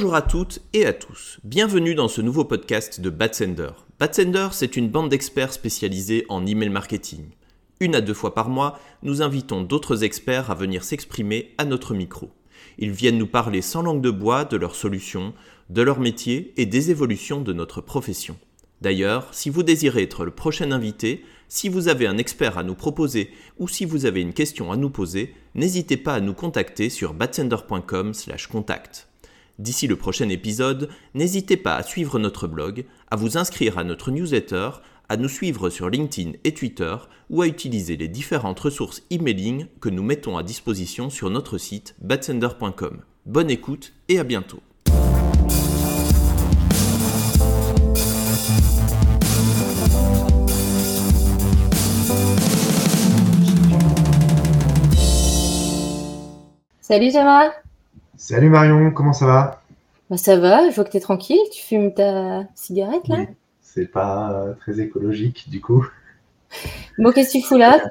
Bonjour à toutes et à tous. Bienvenue dans ce nouveau podcast de Batsender. Batsender, c'est une bande d'experts spécialisés en email marketing. Une à deux fois par mois, nous invitons d'autres experts à venir s'exprimer à notre micro. Ils viennent nous parler sans langue de bois de leurs solutions, de leur métier et des évolutions de notre profession. D'ailleurs, si vous désirez être le prochain invité, si vous avez un expert à nous proposer ou si vous avez une question à nous poser, n'hésitez pas à nous contacter sur batsender.com/contact. D'ici le prochain épisode, n'hésitez pas à suivre notre blog, à vous inscrire à notre newsletter, à nous suivre sur LinkedIn et Twitter ou à utiliser les différentes ressources emailing que nous mettons à disposition sur notre site batsender.com. Bonne écoute et à bientôt. Salut Thomas Salut Marion, comment ça va? Bah Ça va, je vois que tu es tranquille, tu fumes ta cigarette là? C'est pas euh, très écologique du coup. Bon, qu'est-ce que tu fous là?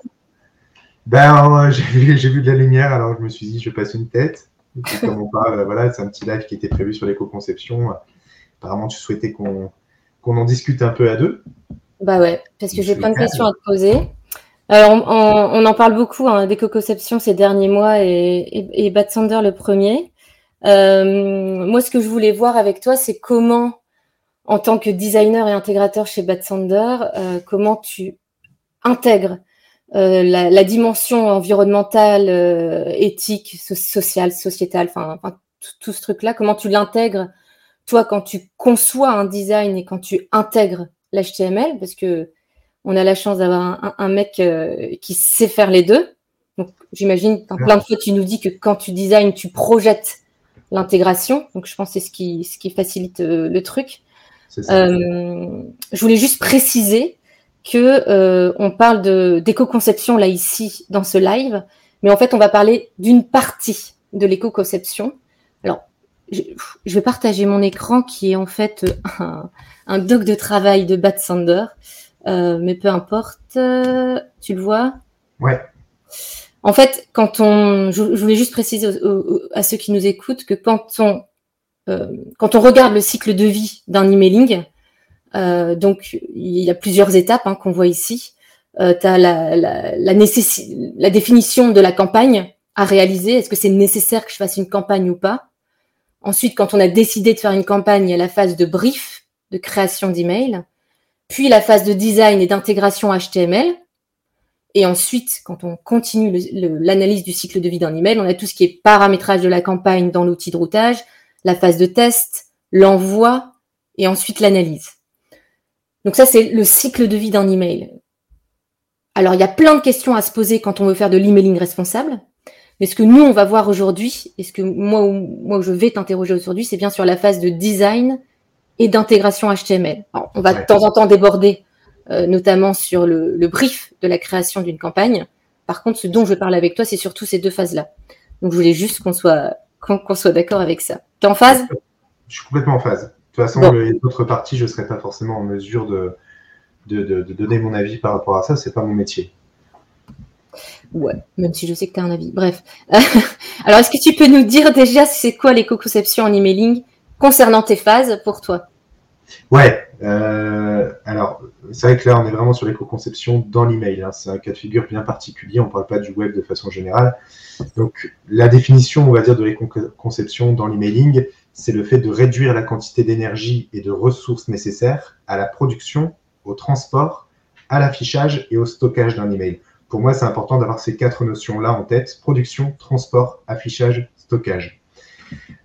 Ben, euh, j'ai vu, vu, de la lumière, alors je me suis dit, je passe une tête. on parle, voilà, c'est un petit live qui était prévu sur l'éco-conception. Apparemment, tu souhaitais qu'on en discute un peu à deux. Bah ouais, parce que j'ai plein de questions à te poser. Alors, on, en parle beaucoup hein, d'éco-conception ces derniers mois et, et, et Bad Sander le premier. Euh, moi, ce que je voulais voir avec toi, c'est comment, en tant que designer et intégrateur chez Bad Sander, euh, comment tu intègres euh, la, la, dimension environnementale, euh, éthique, sociale, sociétale, enfin, tout, ce truc-là, comment tu l'intègres, toi, quand tu conçois un design et quand tu intègres l'HTML, parce que on a la chance d'avoir un, mec euh, qui sait faire les deux. Donc, j'imagine, plein de fois, tu nous dis que quand tu designs, tu projettes l'intégration. Donc, je pense que c'est ce qui, ce qui facilite euh, le truc. Euh, je voulais juste préciser que on parle de d'éco-conception là ici dans ce live, mais en fait, on va parler d'une partie de l'éco-conception. Alors, je, vais partager mon écran qui est en fait un, un doc de travail de Bat Sander. Euh, mais peu importe. tu le vois? Ouais. En fait, quand on, je, voulais juste préciser à ceux qui nous écoutent que quand on, euh, quand on regarde le cycle de vie d'un emailing, euh, donc il y a plusieurs étapes hein, qu'on voit ici. Euh, tu as la, la, définition de la campagne à réaliser. Est-ce que c'est nécessaire que je fasse une campagne ou pas? Ensuite, quand on a décidé de faire une campagne, il y a la phase de brief, de création d'email puis la phase de design et d'intégration HTML. Et ensuite, quand on continue l'analyse du cycle de vie d'un email, on a tout ce qui est paramétrage de la campagne dans l'outil de routage, la phase de test, l'envoi et ensuite l'analyse. Donc ça, c'est le cycle de vie d'un email. Alors, il y a plein de questions à se poser quand on veut faire de l'emailing responsable. Mais ce que nous, on va voir aujourd'hui, et ce que moi, moi je vais t'interroger aujourd'hui, c'est bien sur la phase de design et d'intégration HTML. on va de temps en temps déborder, euh, notamment sur le, brief de la création d'une campagne. Par contre, ce dont je parle avec toi, c'est surtout ces deux phases-là. Donc, je voulais juste qu'on soit, qu'on soit d'accord avec ça. Tu es en phase? Je suis complètement en phase. De toute façon, les autres parties, je ne serais pas forcément en mesure de, de, donner mon avis par rapport à ça. C'est pas mon métier. Ouais, même si je sais que tu as un avis. Bref. Alors, est-ce que tu peux nous dire déjà c'est quoi l'éco-conception en emailing concernant tes phases pour toi? Ouais, euh, alors c'est vrai que là on est vraiment sur l'éco-conception dans l'email. Hein. C'est un cas de figure bien particulier, on ne parle pas du web de façon générale. Donc la définition, on va dire, de l'éco-conception dans l'emailing, c'est le fait de réduire la quantité d'énergie et de ressources nécessaires à la production, au transport, à l'affichage et au stockage d'un email. Pour moi, c'est important d'avoir ces quatre notions-là en tête production, transport, affichage, stockage.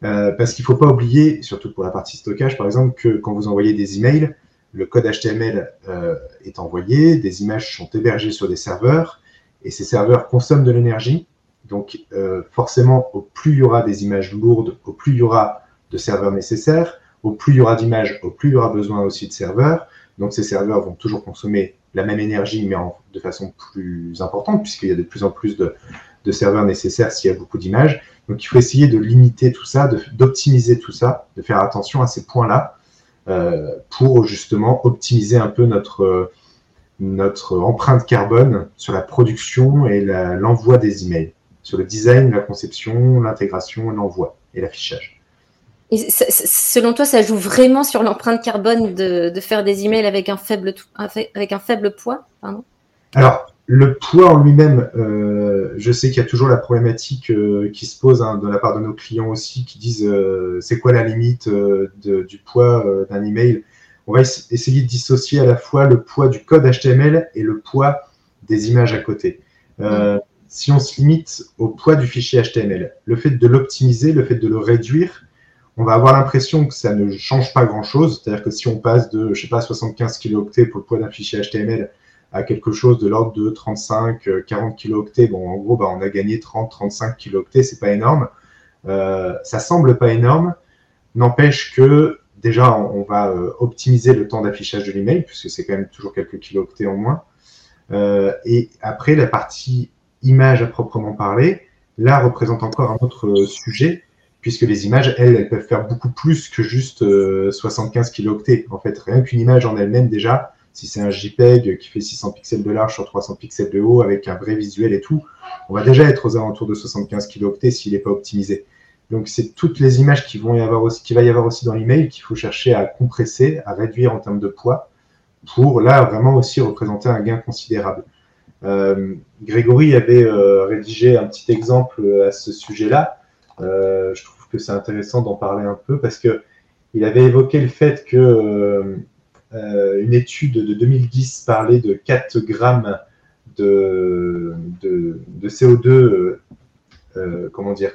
Euh, parce qu'il ne faut pas oublier, surtout pour la partie stockage, par exemple, que quand vous envoyez des emails, le code HTML euh, est envoyé, des images sont hébergées sur des serveurs, et ces serveurs consomment de l'énergie. Donc, euh, forcément, au plus il y aura des images lourdes, au plus il y aura de serveurs nécessaires, au plus il y aura d'images, au plus il y aura besoin aussi de serveurs. Donc, ces serveurs vont toujours consommer la même énergie, mais de façon plus importante, puisqu'il y a de plus en plus de, de serveurs nécessaires s'il y a beaucoup d'images. Donc il faut essayer de limiter tout ça, d'optimiser tout ça, de faire attention à ces points-là euh, pour justement optimiser un peu notre, notre empreinte carbone sur la production et l'envoi des emails, sur le design, la conception, l'intégration, l'envoi et l'affichage. Et selon toi, ça joue vraiment sur l'empreinte carbone de, faire des emails avec un faible, avec un faible poids Alors, le poids en lui-même, euh, je sais qu'il y a toujours la problématique euh, qui se pose hein, de la part de nos clients aussi, qui disent euh, c'est quoi la limite du poids d'un email. On va essayer de dissocier à la fois le poids du code HTML et le poids des images à côté. Si on se limite au poids du fichier HTML, le fait de l'optimiser, le fait de le réduire, on va avoir l'impression que ça ne change pas grand-chose. C'est-à-dire que si on passe de, je sais pas, 75 kilooctets pour le poids d'un fichier HTML à quelque chose de l'ordre de 35, 40 euh, kilooctets. Bon, en gros, bah, on a gagné 30, 35 kilooctets, c'est pas énorme. Euh, ça semble pas énorme, n'empêche que déjà, on, va euh, optimiser le temps d'affichage de l'email, puisque c'est quand même toujours quelques kilooctets en moins. et après, la partie image à proprement parler, là, représente encore un autre sujet, puisque les images, elles, elles peuvent faire beaucoup plus que juste 75 kilooctets. En fait, rien qu'une image en elle-même, déjà, si c'est un JPEG qui fait 600 pixels de large sur 300 pixels de haut avec un vrai visuel et tout, on va déjà être aux alentours de 75 kilooctets s'il n'est pas optimisé. Donc c'est toutes les images qui va y avoir aussi dans l'email qu'il faut chercher à compresser, à réduire en termes de poids, pour là vraiment aussi représenter un gain considérable. Euh, Grégory avait euh, rédigé un petit exemple à ce sujet-là. Euh, je trouve que c'est intéressant d'en parler un peu parce que il avait évoqué le fait que euh, une étude de 2010 parlait de 4 grammes de, de, CO2, euh, euh, comment dire,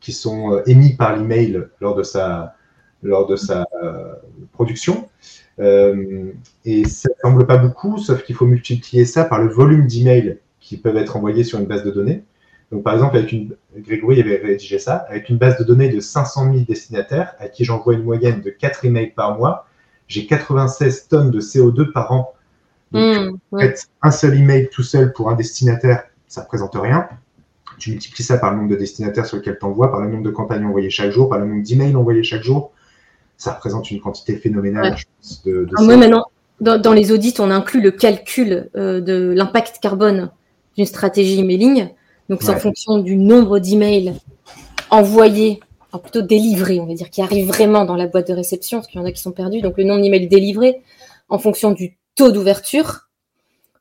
qui sont émis par l'email lors de sa, lors de sa production. et ça ne semble pas beaucoup, sauf qu'il faut multiplier ça par le volume d'emails qui peuvent être envoyés sur une base de données. Donc, par exemple, avec une, Grégory avait rédigé ça, avec une base de données de 500 000 destinataires à qui j'envoie une moyenne de 4 emails par mois, j'ai 96 tonnes de CO2 par an. Donc, mmh, en fait, un seul email tout seul pour un destinataire, ça ne représente rien. Tu multiplies ça par le nombre de destinataires sur lesquels tu envoies, par le nombre de campagnes envoyées chaque jour, par le nombre d'emails envoyés chaque jour. Ça représente une quantité phénoménale de, de ah, maintenant, dans, les audits, on inclut le calcul euh, de l'impact carbone d'une stratégie emailing. Donc, c'est en fonction du nombre d'emails envoyés, enfin plutôt délivrés, on va dire, qui arrivent vraiment dans la boîte de réception, parce qu'il y en a qui sont perdus. Donc, le nombre d'emails délivrés, en fonction du taux d'ouverture,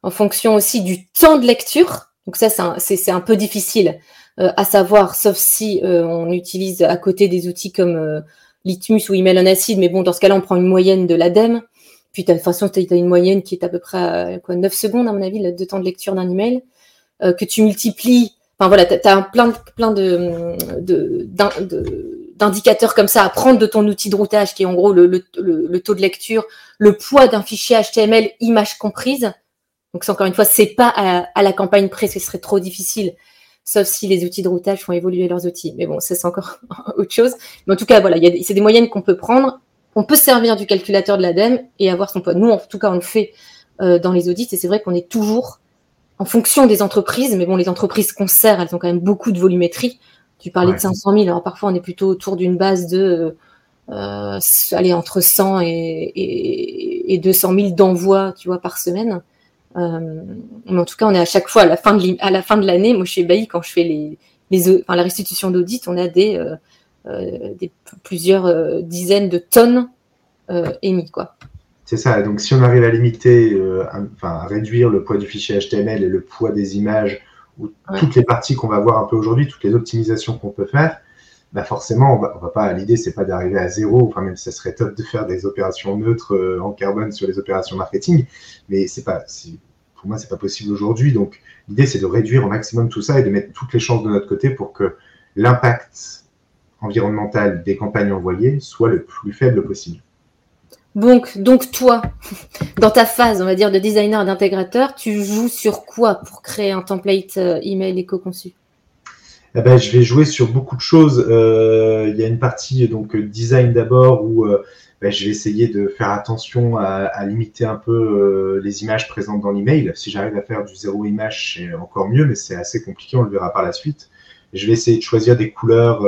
en fonction aussi du temps de lecture. Donc, ça, c'est un, peu difficile euh, à savoir, sauf si euh, on utilise à côté des outils comme euh, Litmus ou Email en acide. Mais bon, dans ce cas-là, on prend une moyenne de l'ADEME. Puis, de toute façon, tu as une moyenne qui est à peu près à, quoi, 9 secondes, à mon avis, le temps de lecture d'un email. que tu multiplies Enfin voilà, tu as, plein, plein de, d'indicateurs comme ça à prendre de ton outil de routage qui est en gros le, taux de lecture, le poids d'un fichier HTML, image comprise. Donc c'est encore une fois, c'est pas à, la campagne près, ce serait trop difficile, sauf si les outils de routage font évoluer leurs outils. Mais bon, ça c'est encore autre chose. Mais en tout cas, voilà, c'est des moyennes qu'on peut prendre. On peut servir du calculateur de l'ADEME et avoir son poids. Nous, en tout cas, on le fait euh, dans les audits et c'est vrai qu'on est toujours en fonction des entreprises, mais bon, les entreprises qu'on sert, elles ont quand même beaucoup de volumétrie. Tu parlais de 500 000, alors parfois on est plutôt autour d'une base de, euh, aller entre 100 et, et, 200 000 d'envois, tu vois, par semaine. Euh, mais en tout cas, on est à chaque fois à la fin de l'année. Moi, chez Bailly, quand je fais les, les enfin, la restitution d'audit, on a des, euh, euh des plusieurs euh, dizaines de tonnes euh, émis, quoi. C'est ça. Donc, si on arrive à limiter, euh, enfin, à réduire le poids du fichier HTML et le poids des images, ou toutes les parties qu'on va voir un peu aujourd'hui, toutes les optimisations qu'on peut faire, bah forcément, on va, va pas. L'idée, c'est pas d'arriver à zéro. Enfin, même ça serait top de faire des opérations neutres euh, en carbone sur les opérations marketing, mais c'est pas. Pour moi, c'est pas possible aujourd'hui. Donc, l'idée, c'est de réduire au maximum tout ça et de mettre toutes les chances de notre côté pour que l'impact environnemental des campagnes envoyées soit le plus faible possible. Donc, donc toi, dans ta phase, on va dire, de designer d'intégrateur, tu joues sur quoi pour créer un template euh, email éco-conçu? Eh ben, je vais jouer sur beaucoup de choses. Euh, il y a une partie donc design d'abord où euh, ben, je vais essayer de faire attention à, limiter un peu les images présentes dans l'email. Si j'arrive à faire du zéro image, c'est encore mieux, mais c'est assez compliqué, on le verra par la suite. Je vais essayer de choisir des couleurs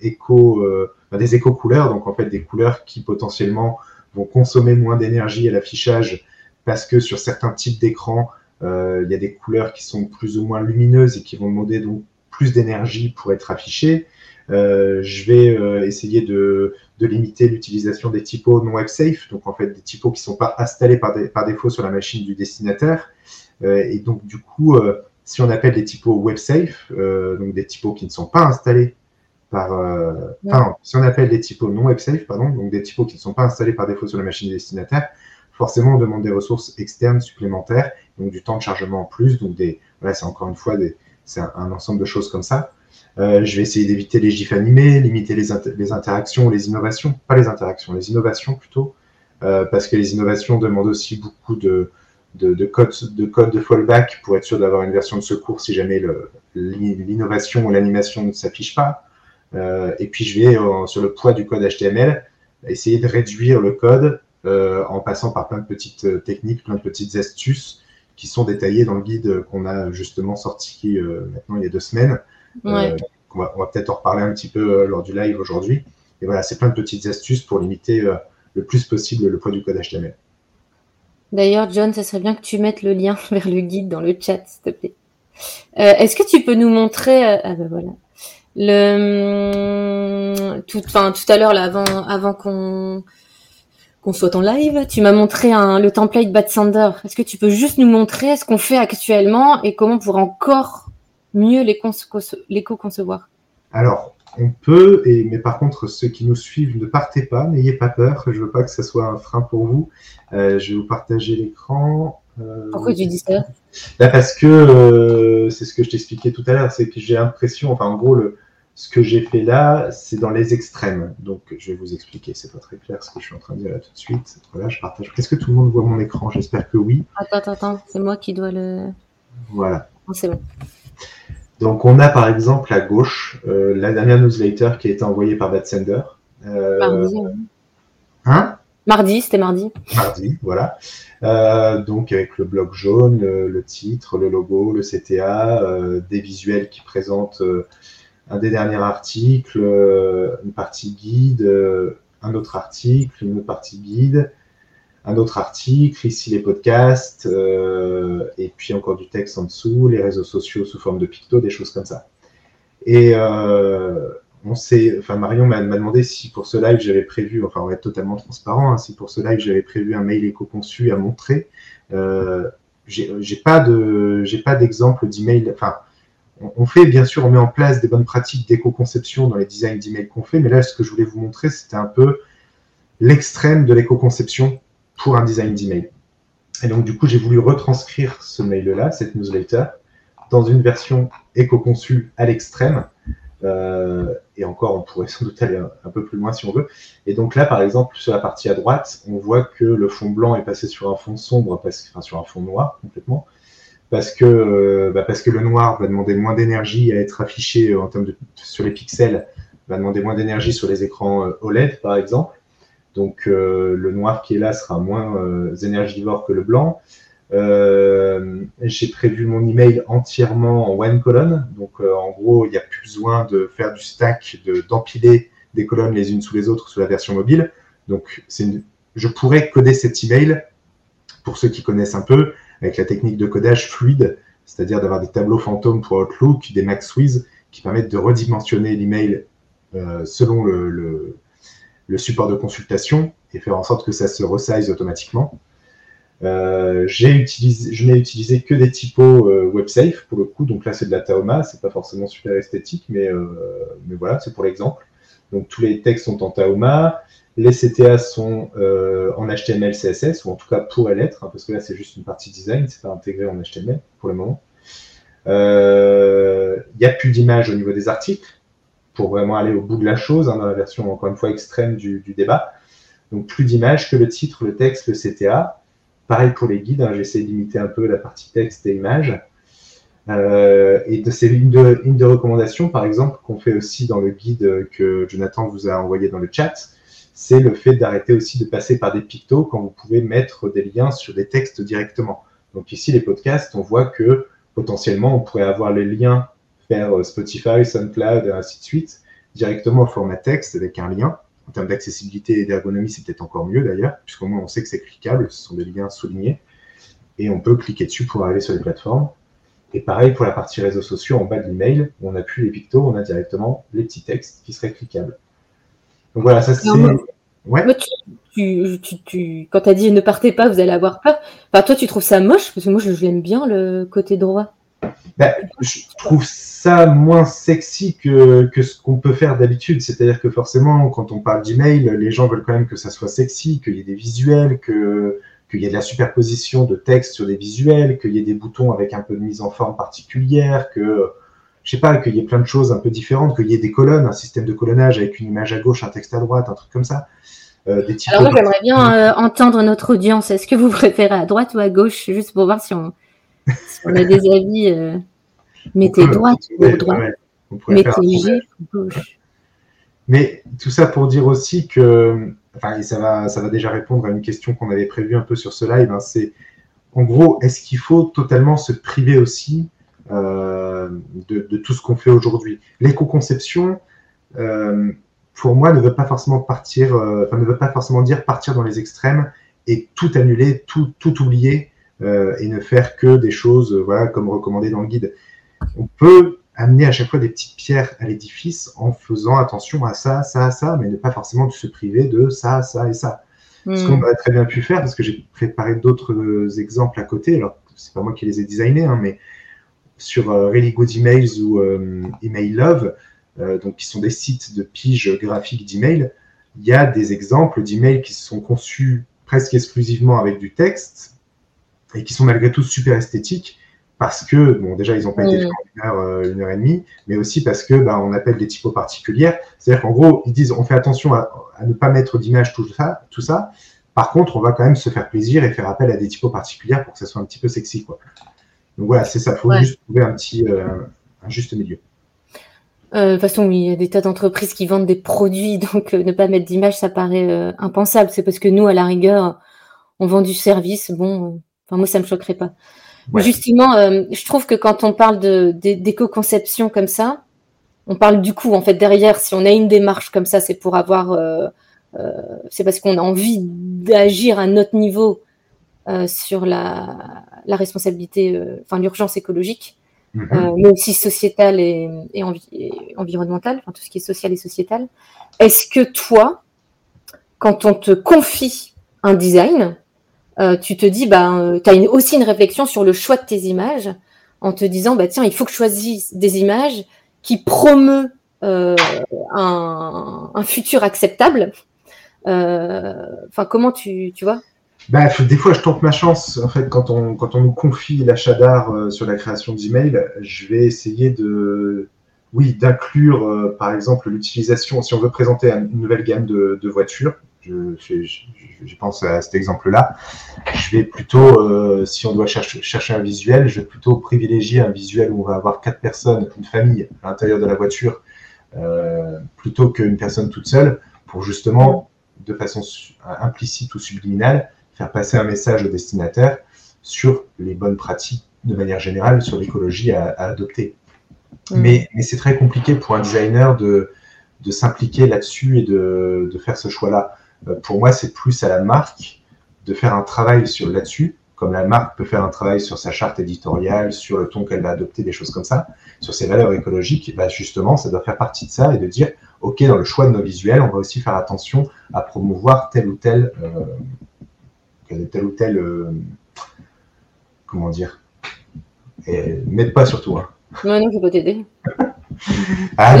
éco, des éco-couleurs, donc en fait des couleurs qui potentiellement vont consommer moins d'énergie à l'affichage parce que sur certains types d'écrans, euh, il y a des couleurs qui sont plus ou moins lumineuses et qui vont demander donc plus d'énergie pour être affichées. je vais essayer de, limiter l'utilisation des typos non web safe, donc en fait des typos qui ne sont pas installés par, défaut sur la machine du destinataire. et donc du coup, si on appelle des typos web safe, donc des typos qui ne sont pas installés par, enfin, si on appelle des typos non web safe, pardon, donc des typos qui ne sont pas installés par défaut sur la machine destinataire, forcément on demande des ressources externes supplémentaires, donc du temps de chargement en plus, donc des, voilà, c'est encore une fois des, c'est un, ensemble de choses comme ça. Euh, je vais essayer d'éviter les gifs animés, limiter les, les, interactions, les innovations, pas les interactions, les innovations plutôt, euh, parce que les innovations demandent aussi beaucoup de, de, de, code, de code de fallback pour être sûr d'avoir une version de secours si jamais l'innovation ou l'animation ne s'affiche pas. Euh, et puis je vais, sur le poids du code HTML, essayer de réduire le code euh, en passant par plein de petites euh, techniques, plein de petites astuces qui sont détaillées dans le guide qu'on a justement sorti maintenant il y a deux semaines. on va, peut-être en reparler un petit peu lors du live aujourd'hui. Et voilà, c'est plein de petites astuces pour limiter le plus possible le poids du code HTML. D'ailleurs, John, ça serait bien que tu mettes le lien vers le guide dans le chat, s'il te plaît. Est-ce que tu peux nous montrer Ah ben voilà. Le tout, enfin tout à l'heure là, avant, avant qu'on qu'on soit en live. Tu m'as montré un, le template Bad Sander. Est-ce que tu peux juste nous montrer ce qu'on fait actuellement et comment on pourrait encore mieux l'éco-concevoir Alors, on peut, et, mais par contre, ceux qui nous suivent, ne partez pas, n'ayez pas peur. Je veux pas que ce soit un frein pour vous. Euh, je vais vous partager l'écran. Euh, Pourquoi tu dis ça? Là, Parce que euh, c'est ce que je t'expliquais tout à l'heure, c'est que j'ai l'impression, enfin, en gros, le, ce que j'ai fait là, c'est dans les extrêmes. Donc, je vais vous expliquer. C'est pas très clair ce que je suis en train de dire là tout de suite. Voilà, je partage. Qu'est-ce que tout le monde voit mon écran? J'espère que oui. Attends, attends, attends. C'est moi qui dois le. Voilà. c'est bon. Donc, on a par exemple à gauche euh, la dernière newsletter qui a été envoyée par Batsender. Euh... Mardi. Hein? Mardi, c'était mardi. Mardi, voilà. Euh, donc avec le bloc jaune, le, titre, le logo, le CTA, euh, des visuels qui présentent un des derniers articles, euh, une partie guide, euh, un autre article, une autre partie guide, un autre article, ici les podcasts, euh, et puis encore du texte en dessous, les réseaux sociaux sous forme de picto, des choses comme ça. Et on sait, enfin Marion m'a demandé si pour ce live j'avais prévu, enfin on va être totalement transparent, hein, si pour ce live j'avais prévu un mail éco-conçu à montrer. Euh, j'ai pas de, j'ai pas d'exemple d'email, enfin on fait, bien sûr, on met en place des bonnes pratiques d'éco-conception dans les designs d'email qu'on fait, mais là, ce que je voulais vous montrer, c'était un peu l'extrême de l'éco-conception pour un design d'email. Et donc, du coup, j'ai voulu retranscrire ce mail-là, cette newsletter, dans une version éco-conçue à l'extrême. Euh, et encore, on pourrait sans doute aller un, peu plus loin si on veut. Et donc là, par exemple, sur la partie à droite, on voit que le fond blanc est passé sur un fond sombre, enfin sur un fond noir complètement, parce que, euh, bah, parce que le noir va demander moins d'énergie à être affiché en termes de, sur les pixels, va demander moins d'énergie sur les écrans euh, OLED par exemple. Donc euh, le noir qui est là sera moins énergivore que le blanc. j'ai prévu mon email entièrement en one colonne. Donc, en gros, il n'y a plus besoin de faire du stack, d'empiler des colonnes les unes sous les autres sur la version mobile. Donc, je pourrais coder cet email, pour ceux qui connaissent un peu, avec la technique de codage fluide, c'est-à-dire d'avoir des tableaux fantômes pour Outlook, des MaxWiz qui permettent de redimensionner l'email euh, selon le, support de consultation et faire en sorte que ça se resize automatiquement. Euh, je n'ai utilisé que des typos euh, WebSafe pour le coup, donc là c'est de la Taoma, c'est pas forcément super esthétique, mais, euh, mais voilà, c'est pour l'exemple. Donc tous les textes sont en Taoma, les CTA sont euh, en HTML, CSS, ou en tout cas pourraient l'être, hein, parce que là c'est juste une partie design, c'est pas intégré en HTML pour le moment. Il euh, n'y a plus d'images au niveau des articles, pour vraiment aller au bout de la chose, hein, dans la version encore une fois extrême du, débat. Donc plus d'images que le titre, le texte, le CTA. Pareil pour les guides, hein, j'essaie de un peu la partie texte et images. Euh, et de ces lignes de, par exemple, qu'on fait aussi dans le guide que Jonathan vous a envoyé dans le chat, c'est le fait d'arrêter aussi de passer par des pictos quand vous pouvez mettre des liens sur des textes directement. Donc ici, les podcasts, on voit que potentiellement, on pourrait avoir les liens vers euh, Spotify, SoundCloud, et ainsi de suite, directement au format texte avec un lien. En termes d'accessibilité et d'ergonomie, c'est peut-être encore mieux d'ailleurs, puisqu'au moins on sait que c'est cliquable, ce sont des liens soulignés, et on peut cliquer dessus pour arriver sur les plateformes. Et pareil pour la partie réseaux sociaux en bas de l'email, on n'a plus les pictos, on a directement les petits textes qui seraient cliquables. Donc voilà, ça c'est. Ouais. tu, tu, quand tu as dit ne partez pas, vous allez avoir peur. Enfin, toi, tu trouves ça moche? Parce que moi, je, l'aime bien, le côté droit. Ben, je trouve ça moins sexy que, que ce qu'on peut faire d'habitude. C'est-à-dire que forcément, quand on parle d'email, les gens veulent quand même que ça soit sexy, qu'il y ait des visuels, que, qu'il y ait de la superposition de texte sur des visuels, qu'il y ait des boutons avec un peu de mise en forme particulière, que je sais pas, qu'il y ait plein de choses un peu différentes, qu'il y ait des colonnes, un système de colonnage avec une image à gauche, un texte à droite, un truc comme ça. Euh, des Alors moi, j'aimerais bien euh, entendre notre audience. Est-ce que vous préférez à droite ou à gauche, juste pour voir si on, on a des avis. Euh, mettez droite ou droite. mettez gauche. Mais tout ça pour dire aussi que enfin, ça va, ça va déjà répondre à une question qu'on avait prévue un peu sur ce live. Hein, c'est en gros, est-ce qu'il faut totalement se priver aussi euh, de, tout ce qu'on fait aujourd'hui L'éco-conception, euh, pour moi, ne veut pas forcément partir, euh, ne veut pas forcément dire partir dans les extrêmes et tout annuler, tout, tout oublier et ne faire que des choses, voilà, comme recommandé dans le guide. On peut amener à chaque fois des petites pierres à l'édifice en faisant attention à ça, ça, ça, mais ne pas forcément se priver de ça, ça et ça. Ce hmm. qu'on aurait très bien pu faire, parce que j'ai préparé d'autres exemples à côté, alors c'est pas moi qui les ai designés, hein, mais sur euh, Really Good Emails ou euh, Email Love, euh, donc qui sont des sites de pige graphique d'email, il y a des exemples d'emails qui sont conçus presque exclusivement avec du texte et qui sont malgré tout super esthétiques parce que, bon, déjà, ils n'ont pas été fait une heure, euh, une heure et demie, mais aussi parce que bah, on appelle des typos particulières. C'est-à-dire qu'en gros, ils disent on fait attention à, ne pas mettre d'image, tout ça, tout ça. Par contre, on va quand même se faire plaisir et faire appel à des typos particulières pour que ça soit un petit peu sexy. Quoi. Donc voilà, c'est ça. Il faut juste trouver un petit euh, un juste milieu. Euh, de toute façon, il y a des tas d'entreprises qui vendent des produits, donc ne pas mettre d'image, ça paraît impensable. C'est parce que nous, à la rigueur, on vend du service. Bon, enfin moi, ça me choquerait pas. Justement, euh, je trouve que quand on parle d'éco-conception comme ça, on parle du coup, en fait, derrière, si on a une démarche comme ça, c'est pour avoir, euh, euh, c'est parce qu'on a envie d'agir à notre niveau sur la, responsabilité, enfin l'urgence écologique, mm-hmm. mais aussi sociétale et, environnementale, enfin tout ce qui est social et sociétal. Est-ce que toi, quand on te confie un design, euh, tu te dis, bah, euh, tu as aussi une réflexion sur le choix de tes images en te disant, bah, tiens, il faut que je choisisse des images qui promeut euh, un, futur acceptable. Enfin, comment tu, tu vois? Bah, des fois, je tente ma chance. En fait, quand on, quand on nous confie l'achat d'art sur la création d'emails, je vais essayer de, oui, d'inclure, par exemple, l'utilisation, si on veut présenter une nouvelle gamme de, de voitures, je, pense à cet exemple-là. Je vais plutôt, euh, si on doit chercher, chercher, un visuel, je vais plutôt privilégier un visuel où on va avoir quatre personnes, une famille à l'intérieur de la voiture, euh, plutôt qu'une personne toute seule, pour justement, de façon implicite ou subliminale, faire passer un message au destinataire sur les bonnes pratiques de manière générale, sur l'écologie à, adopter. Mais, mais c'est très compliqué pour un designer de, de s'impliquer là-dessus et de, de, faire ce choix-là. Euh, pour moi, c'est plus à la marque de faire un travail sur là-dessus, comme la marque peut faire un travail sur sa charte éditoriale, sur le ton qu'elle va adopter, des choses comme ça, sur ses valeurs écologiques, bah justement, ça doit faire partie de ça et de dire, OK, dans le choix de nos visuels, on va aussi faire attention à promouvoir tel ou tel, euh, tel ou tel, euh, comment dire, et m'aide pas surtout. Hein. Non, non, je peux t'aider. à,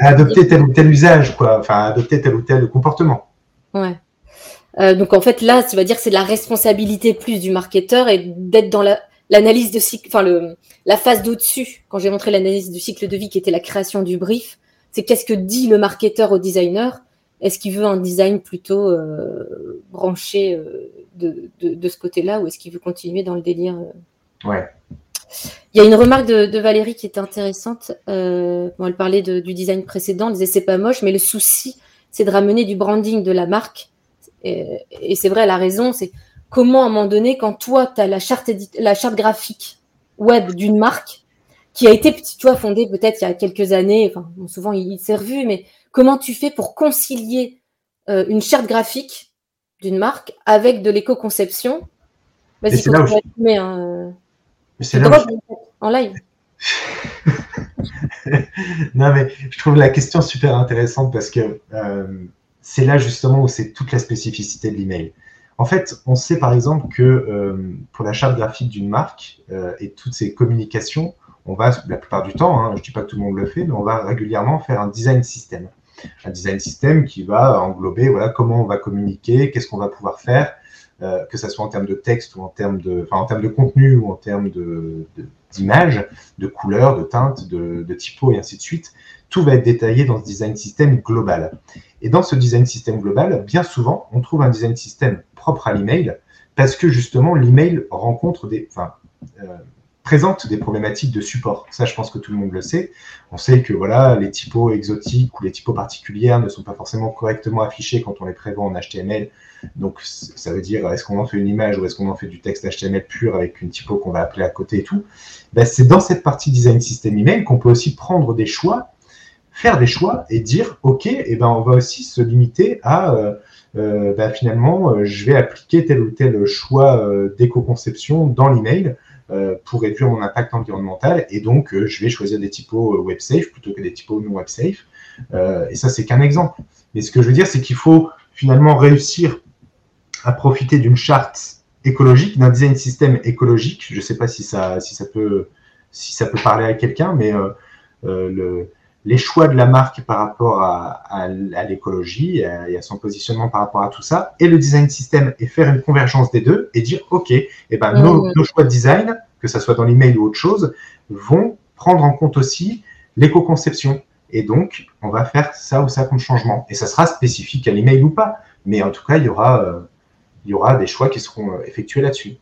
adopter, tel ou tel usage, quoi, enfin, à adopter tel ou tel comportement. Ouais. Euh, donc en fait là, tu vas dire c'est la responsabilité plus du marketeur et d'être dans l'analyse de cycle, enfin le, la phase d'au-dessus. Quand j'ai montré l'analyse du cycle de vie qui était la création du brief, c'est qu'est-ce que dit le marketeur au designer Est-ce qu'il veut un design plutôt euh, branché euh, de, de, ce côté-là ou est-ce qu'il veut continuer dans le délire Ouais. Il y a une remarque de, Valérie qui est intéressante. elle parlait du design précédent, elle disait c'est pas moche, mais le souci c'est de ramener du branding de la marque. Et, c'est vrai, la raison, c'est comment à un moment donné, quand toi, tu as la charte, la charte graphique web d'une marque qui a été, tu vois, fondée peut-être il y a quelques années, enfin, souvent il, s'est revu, mais comment tu fais pour concilier euh, une charte graphique d'une marque avec de l'éco-conception? Vas-y, c'est là, où... Hein, c'est là, en live. non, mais je trouve la question super intéressante parce que euh, c'est là justement où c'est toute la spécificité de l'email. En fait, on sait par exemple que euh, pour la charte graphique d'une marque euh, et toutes ces communications, on va, la plupart du temps, hein, je ne dis pas que tout le monde le fait, mais on va régulièrement faire un design system. Un design system qui va englober voilà, comment on va communiquer, qu'est-ce qu'on va pouvoir faire, euh, que ce soit en termes de texte ou en termes de, enfin, en termes de contenu ou en termes de, de, couleurs, de teintes, de, de typos et ainsi de suite. Tout va être détaillé dans ce design system global. Et dans ce design system global, bien souvent, on trouve un design system propre à l'email parce que justement, l'email rencontre des, euh, présente des problématiques de support. Ça, je pense que tout le monde le sait. On sait que voilà, les typos exotiques ou les typos particulières ne sont pas forcément correctement affichés quand on les prévoit en HTML. Donc, ça veut dire, est-ce qu'on en fait une image ou est-ce qu'on en fait du texte HTML pur avec une typo qu'on va appeler à côté et tout? Ben, C'est dans cette partie design system email qu'on peut aussi prendre des choix, faire des choix et dire, OK, eh ben, on va aussi se limiter à... Euh, euh, ben, finalement, euh, je vais appliquer tel ou tel choix d'éco-conception dans l'email pour réduire mon impact environnemental. Et donc, euh, je vais choisir des typos euh, web safe plutôt que des typos non web safe. et ça, c'est qu'un exemple. Mais ce que je veux dire, c'est qu'il faut finalement réussir à profiter d'une charte écologique, d'un design système écologique. Je ne sais pas si ça, si ça peut, si ça peut parler à quelqu'un, mais le, les choix de la marque par rapport à, l'écologie et à son positionnement par rapport à tout ça, et le design system, et faire une convergence des deux et dire, OK, eh ben, nos, nos, choix de design, que ce soit dans l'email ou autre chose, vont prendre en compte aussi l'éco-conception. Et donc, on va faire ça ou ça comme changement. Et ça sera spécifique à l'email ou pas. Mais en tout cas, il y aura, euh, il y aura des choix qui seront euh, effectués là-dessus.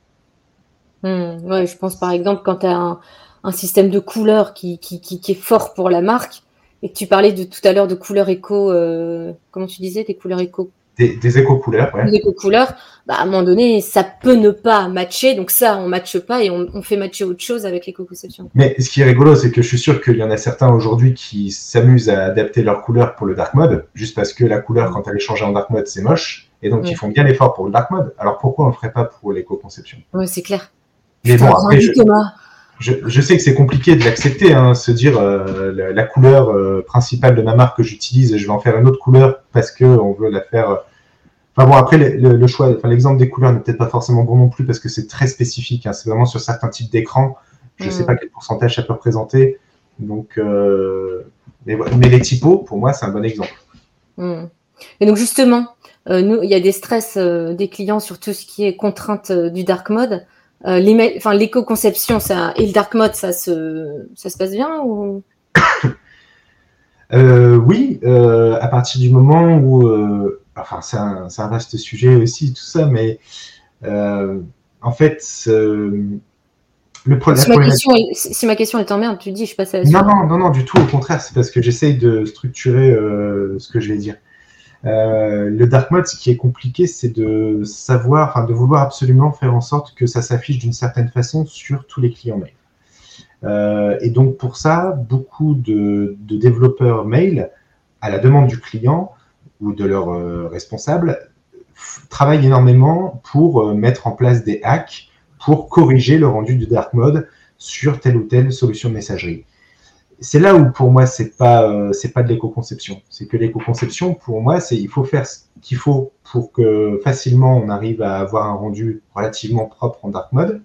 Hmm, ouais, je pense par exemple quand tu as un, un, système de couleurs qui, qui, qui, est fort pour la marque, et tu parlais de tout à l'heure de couleurs éco, euh, comment tu disais, des couleurs éco? Des, des éco-couleurs, ouais. Des éco-couleurs, bah, à un moment donné, ça peut ne pas matcher, donc ça, on matche pas et on, on fait matcher autre chose avec l'éco-conception. Mais ce qui est rigolo, c'est que je suis sûr qu'il y en a certains aujourd'hui qui s'amusent à adapter leur couleur pour le dark mode, juste parce que la couleur, quand elle est changée en dark mode, c'est moche, et donc ils font bien l'effort pour le dark mode. Alors pourquoi on le ferait pas pour l'éco-conception? Ouais, c'est clair. Mais bon, après, je je, sais que c'est compliqué de l'accepter, hein, se dire euh, la, couleur euh, principale de ma marque que j'utilise, je vais en faire une autre couleur parce que on veut la faire. Euh, enfin bon, après le, choix, enfin l'exemple des couleurs n'est peut-être pas forcément bon non plus parce que c'est très spécifique. Hein, c'est vraiment sur certains types d'écran. Je ne sais mm. pas quel pourcentage ça peut représenter. Donc, mais, mais, les typos, pour moi, c'est un bon exemple. Mm. Et donc justement, nous, il y a des stress des clients sur tout ce qui est contrainte du dark mode. Euh, l'éco-conception ça, et le dark mode, ça se, ça se passe bien ou? Euh, Oui, euh, à partir du moment où, enfin c'est un, un, vaste sujet aussi tout ça, mais en fait le problème. Si, ma question, est, si ma question est en merde, tu dis je passe à la suite. Non non non non du tout, au contraire, c'est parce que j'essaye de structurer ce que je vais dire. Euh, le dark mode, ce qui est compliqué, c'est de savoir, de vouloir absolument faire en sorte que ça s'affiche d'une certaine façon sur tous les clients mail. Euh, et donc pour ça, beaucoup de, développeurs mail, à la demande du client ou de leur euh, responsable, travaillent énormément pour mettre en place des hacks pour corriger le rendu du dark mode sur telle ou telle solution de messagerie c'est là où pour moi c'est pas euh, c'est pas de l'éco-conception. C'est que l'éco-conception pour moi c'est il faut faire ce qu'il faut pour que facilement on arrive à avoir un rendu relativement propre en dark mode,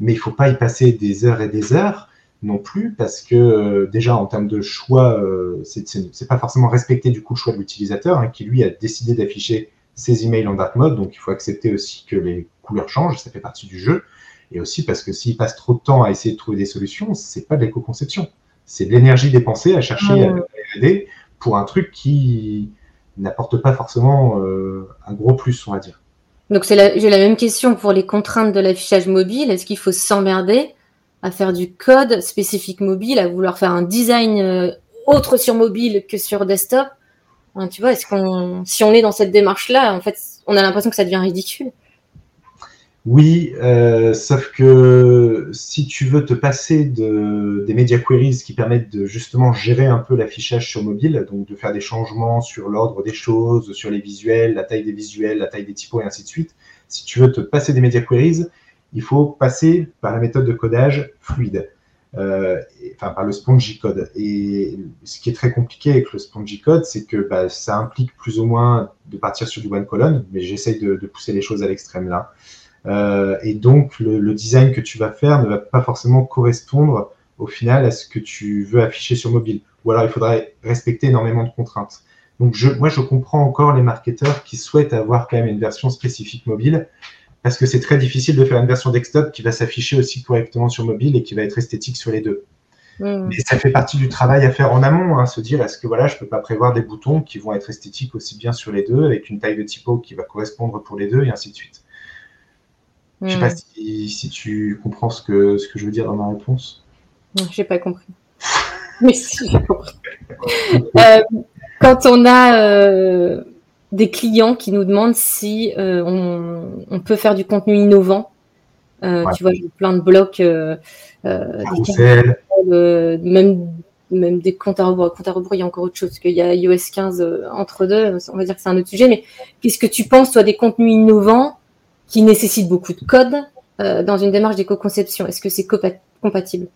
mais il faut pas y passer des heures et des heures non plus parce que euh, déjà en termes de choix euh, c'est pas forcément respecter du coup le choix de l'utilisateur hein, qui lui a décidé d'afficher ses emails en dark mode. Donc il faut accepter aussi que les couleurs changent. Ça fait partie du jeu. Et aussi parce que s'il passe trop de temps à essayer de trouver des solutions c'est pas de l'éco-conception c'est de l'énergie dépensée à chercher à aider pour un truc qui n'apporte pas forcément euh, un gros plus, on va dire. Donc j'ai la même question pour les contraintes de l'affichage mobile. Est-ce qu'il faut s'emmerder à faire du code spécifique mobile, à vouloir faire un design euh, autre sur mobile que sur desktop? Tu vois, est-ce qu'on, si on est dans cette démarche-là, en fait, on a l'impression que ça devient ridicule. Oui, euh, sauf que si tu veux te passer de, des media queries qui permettent de justement gérer un peu l'affichage sur mobile, donc de faire des changements sur l'ordre des choses, sur les visuels, la taille des visuels, la taille des typos et ainsi de suite, si tu veux te passer des media queries, il faut passer par la méthode de codage fluide. euh, enfin par le spongy code. Et ce qui est très compliqué avec le spongy code, c'est que bah, ça implique plus ou moins de partir sur du one column, mais j'essaye de, pousser les choses à l'extrême là. Euh, et donc le, design que tu vas faire ne va pas forcément correspondre au final à ce que tu veux afficher sur mobile. Ou alors il faudrait respecter énormément de contraintes. Donc je, moi je comprends encore les marketeurs qui souhaitent avoir quand même une version spécifique mobile, parce que c'est très difficile de faire une version desktop qui va s'afficher aussi correctement sur mobile et qui va être esthétique sur les deux. Mais ça fait partie du travail à faire en amont, hein, se dire est-ce que voilà, je peux pas prévoir des boutons qui vont être esthétiques aussi bien sur les deux, avec une taille de typo qui va correspondre pour les deux, et ainsi de suite. Je ne sais pas hmm. si, tu comprends ce que, ce que je veux dire dans ma réponse. J'ai pas compris. Mais si, j'ai compris. Euh, quand on a euh, des clients qui nous demandent si euh, on, peut faire du contenu innovant. Tu vois, plein de blocs, des même, même des comptes à rebours. Comptes à rebours, il y a encore autre chose, qu'il y a iOS 15 entre deux, on va dire que c'est un autre sujet, mais qu'est-ce que tu penses, toi, des contenus innovants qui nécessitent beaucoup de code dans une démarche d'éco-conception Est-ce que c'est compatible?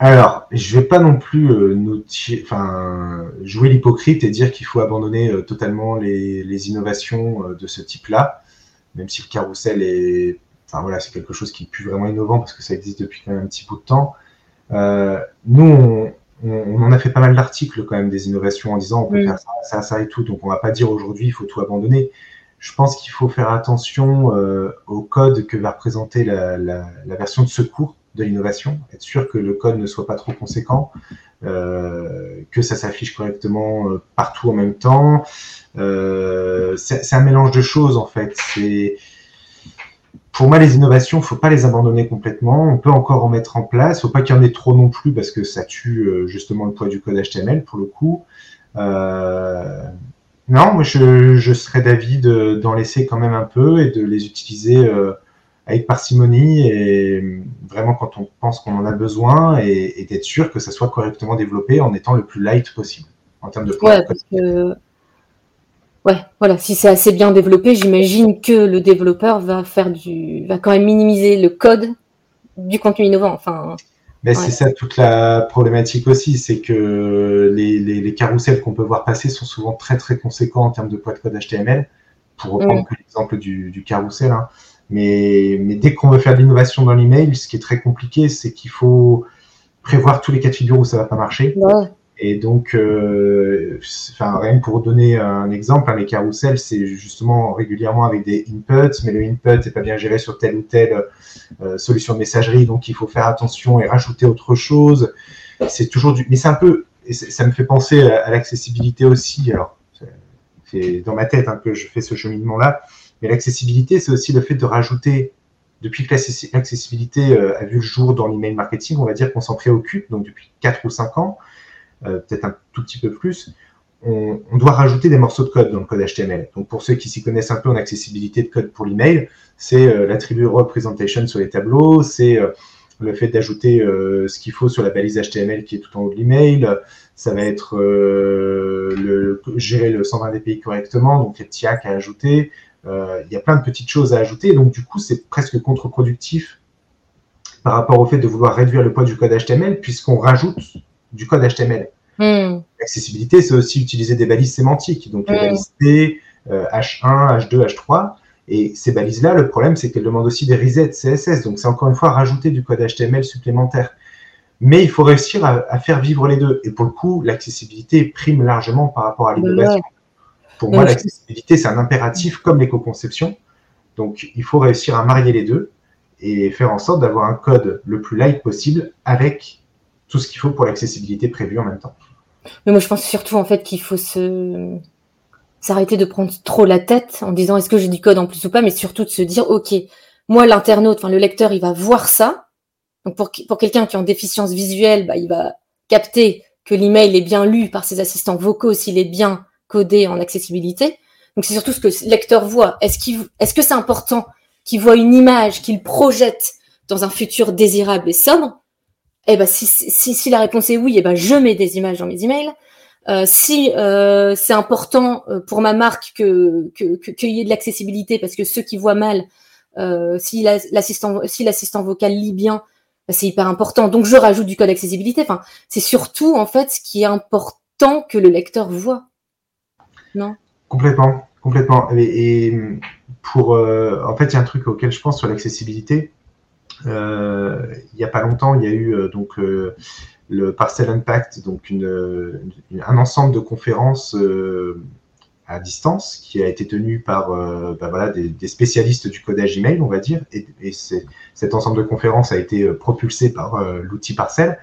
Alors, je vais pas non plus euh, enfin, jouer l'hypocrite et dire qu'il faut abandonner euh, totalement les, innovations euh, de ce type-là, même si le carrousel est, enfin voilà, c'est quelque chose qui est plus vraiment innovant parce que ça existe depuis quand même un petit bout de temps. nous, on, en a fait pas mal d'articles quand même des innovations en disant on peut faire ça, ça, ça et tout, donc on va pas dire aujourd'hui il faut tout abandonner. Je pense qu'il faut faire attention au code que va représenter la version de secours de l'innovation, être sûr que le code ne soit pas trop conséquent, euh, que ça s'affiche correctement euh, partout en même temps. Euh, c'est un mélange de choses en fait. Pour moi les innovations, faut pas les abandonner complètement. On peut encore en mettre en place. Faut pas qu'il y en ait trop non plus parce que ça tue justement le poids du code HTML pour le coup. Non, moi je, je serais d'avis d'en laisser quand même un peu et de les utiliser avec parcimonie et vraiment quand on pense qu'on en a besoin et, d'être sûr que ça soit correctement développé en étant le plus light possible en termes de ouais, parce que... ouais, voilà, si c'est assez bien développé, j'imagine que le développeur va faire du, va quand même minimiser le code du contenu innovant. Enfin. Mais c'est ça toute la problématique aussi, c'est que les, les, carousels qu'on peut voir passer sont souvent très très conséquents en termes de poids de code HTML. Pour reprendre l'exemple du, du carrousel, hein. Mais, mais dès qu'on veut faire de l'innovation dans l'email, ce qui est très compliqué, c'est qu'il faut prévoir tous les cas de figure où ça va pas marcher. Et donc, euh, enfin, rien que pour donner un exemple, hein, les carousels, c'est justement régulièrement avec des inputs, mais le input n'est pas bien géré sur telle ou telle euh, solution de messagerie, donc il faut faire attention et rajouter autre chose. C'est toujours mais c'est un peu, ça me fait penser à, l'accessibilité aussi. Alors, c'est dans ma tête que je fais ce cheminement-là. Mais l'accessibilité, c'est aussi le fait de rajouter, depuis que l'accessibilité euh, a vu le jour dans l'email marketing, on va dire qu'on s'en préoccupe, donc depuis 4 ou 5 ans, peut-être un tout petit peu plus, on, doit rajouter des morceaux de code dans le code HTML. Donc pour ceux qui s'y connaissent un peu en accessibilité de code pour l'email, c'est euh, l'attribut representation sur les tableaux, c'est le fait d'ajouter ce qu'il faut sur la balise HTML qui est tout en haut de l'email, ça va être gérer le 120 dpi correctement, donc les petits hacks à ajouter, euh, il y a plein de petites choses à ajouter. Donc, du coup, c'est presque contre-productif par rapport au fait de vouloir réduire le poids du code HTML, puisqu'on rajoute du code HTML. Hmm. L'accessibilité, c'est aussi utiliser des balises sémantiques, donc les hmm. balises T, H1, H2, H3. Et ces balises-là, le problème, c'est qu'elles demandent aussi des resets CSS. Donc, c'est encore une fois rajouter du code HTML supplémentaire. Mais il faut réussir à, faire vivre les deux. Et pour le coup, l'accessibilité prime largement par rapport à l'innovation. Pour moi, l'accessibilité, c'est un impératif comme l'éco-conception. Donc, il faut réussir à marier les deux et faire en sorte d'avoir un code le plus light possible avec tout ce qu'il faut pour l'accessibilité prévue en même temps. Mais moi, je pense surtout en fait qu'il faut se s'arrêter de prendre trop la tête en disant est-ce que j'ai du code en plus ou pas, mais surtout de se dire ok, moi l'internaute, enfin le lecteur, il va voir ça. Donc pour, pour quelqu'un qui est en déficience visuelle, bah, il va capter que l'email est bien lu par ses assistants vocaux, s'il est bien codé en accessibilité. Donc c'est surtout ce que le lecteur voit. Est-ce qu'il, est-ce que c'est important qu'il voit une image qu'il projette dans un futur désirable et sobre? Eh ben si, la réponse est oui, eh ben je mets des images dans mes emails. Euh, si euh, c'est important euh, pour ma marque que qu'il que, y ait de l'accessibilité parce que ceux qui voient mal, si l'assistant si vocal lit bien, bah, c'est hyper important. Donc je rajoute du code accessibilité. C'est surtout en fait ce qui est important que le lecteur voit. Non? Complètement, complètement. Et, pour, en fait, il y a un truc auquel je pense sur l'accessibilité. Euh, il n'y a pas longtemps, il y a eu euh, donc le Parcel Impact, donc un ensemble de conférences à distance qui a été tenu par bah des, spécialistes du codage email, on va dire, et, et cet ensemble de conférences a été propulsé par l'outil Parcel.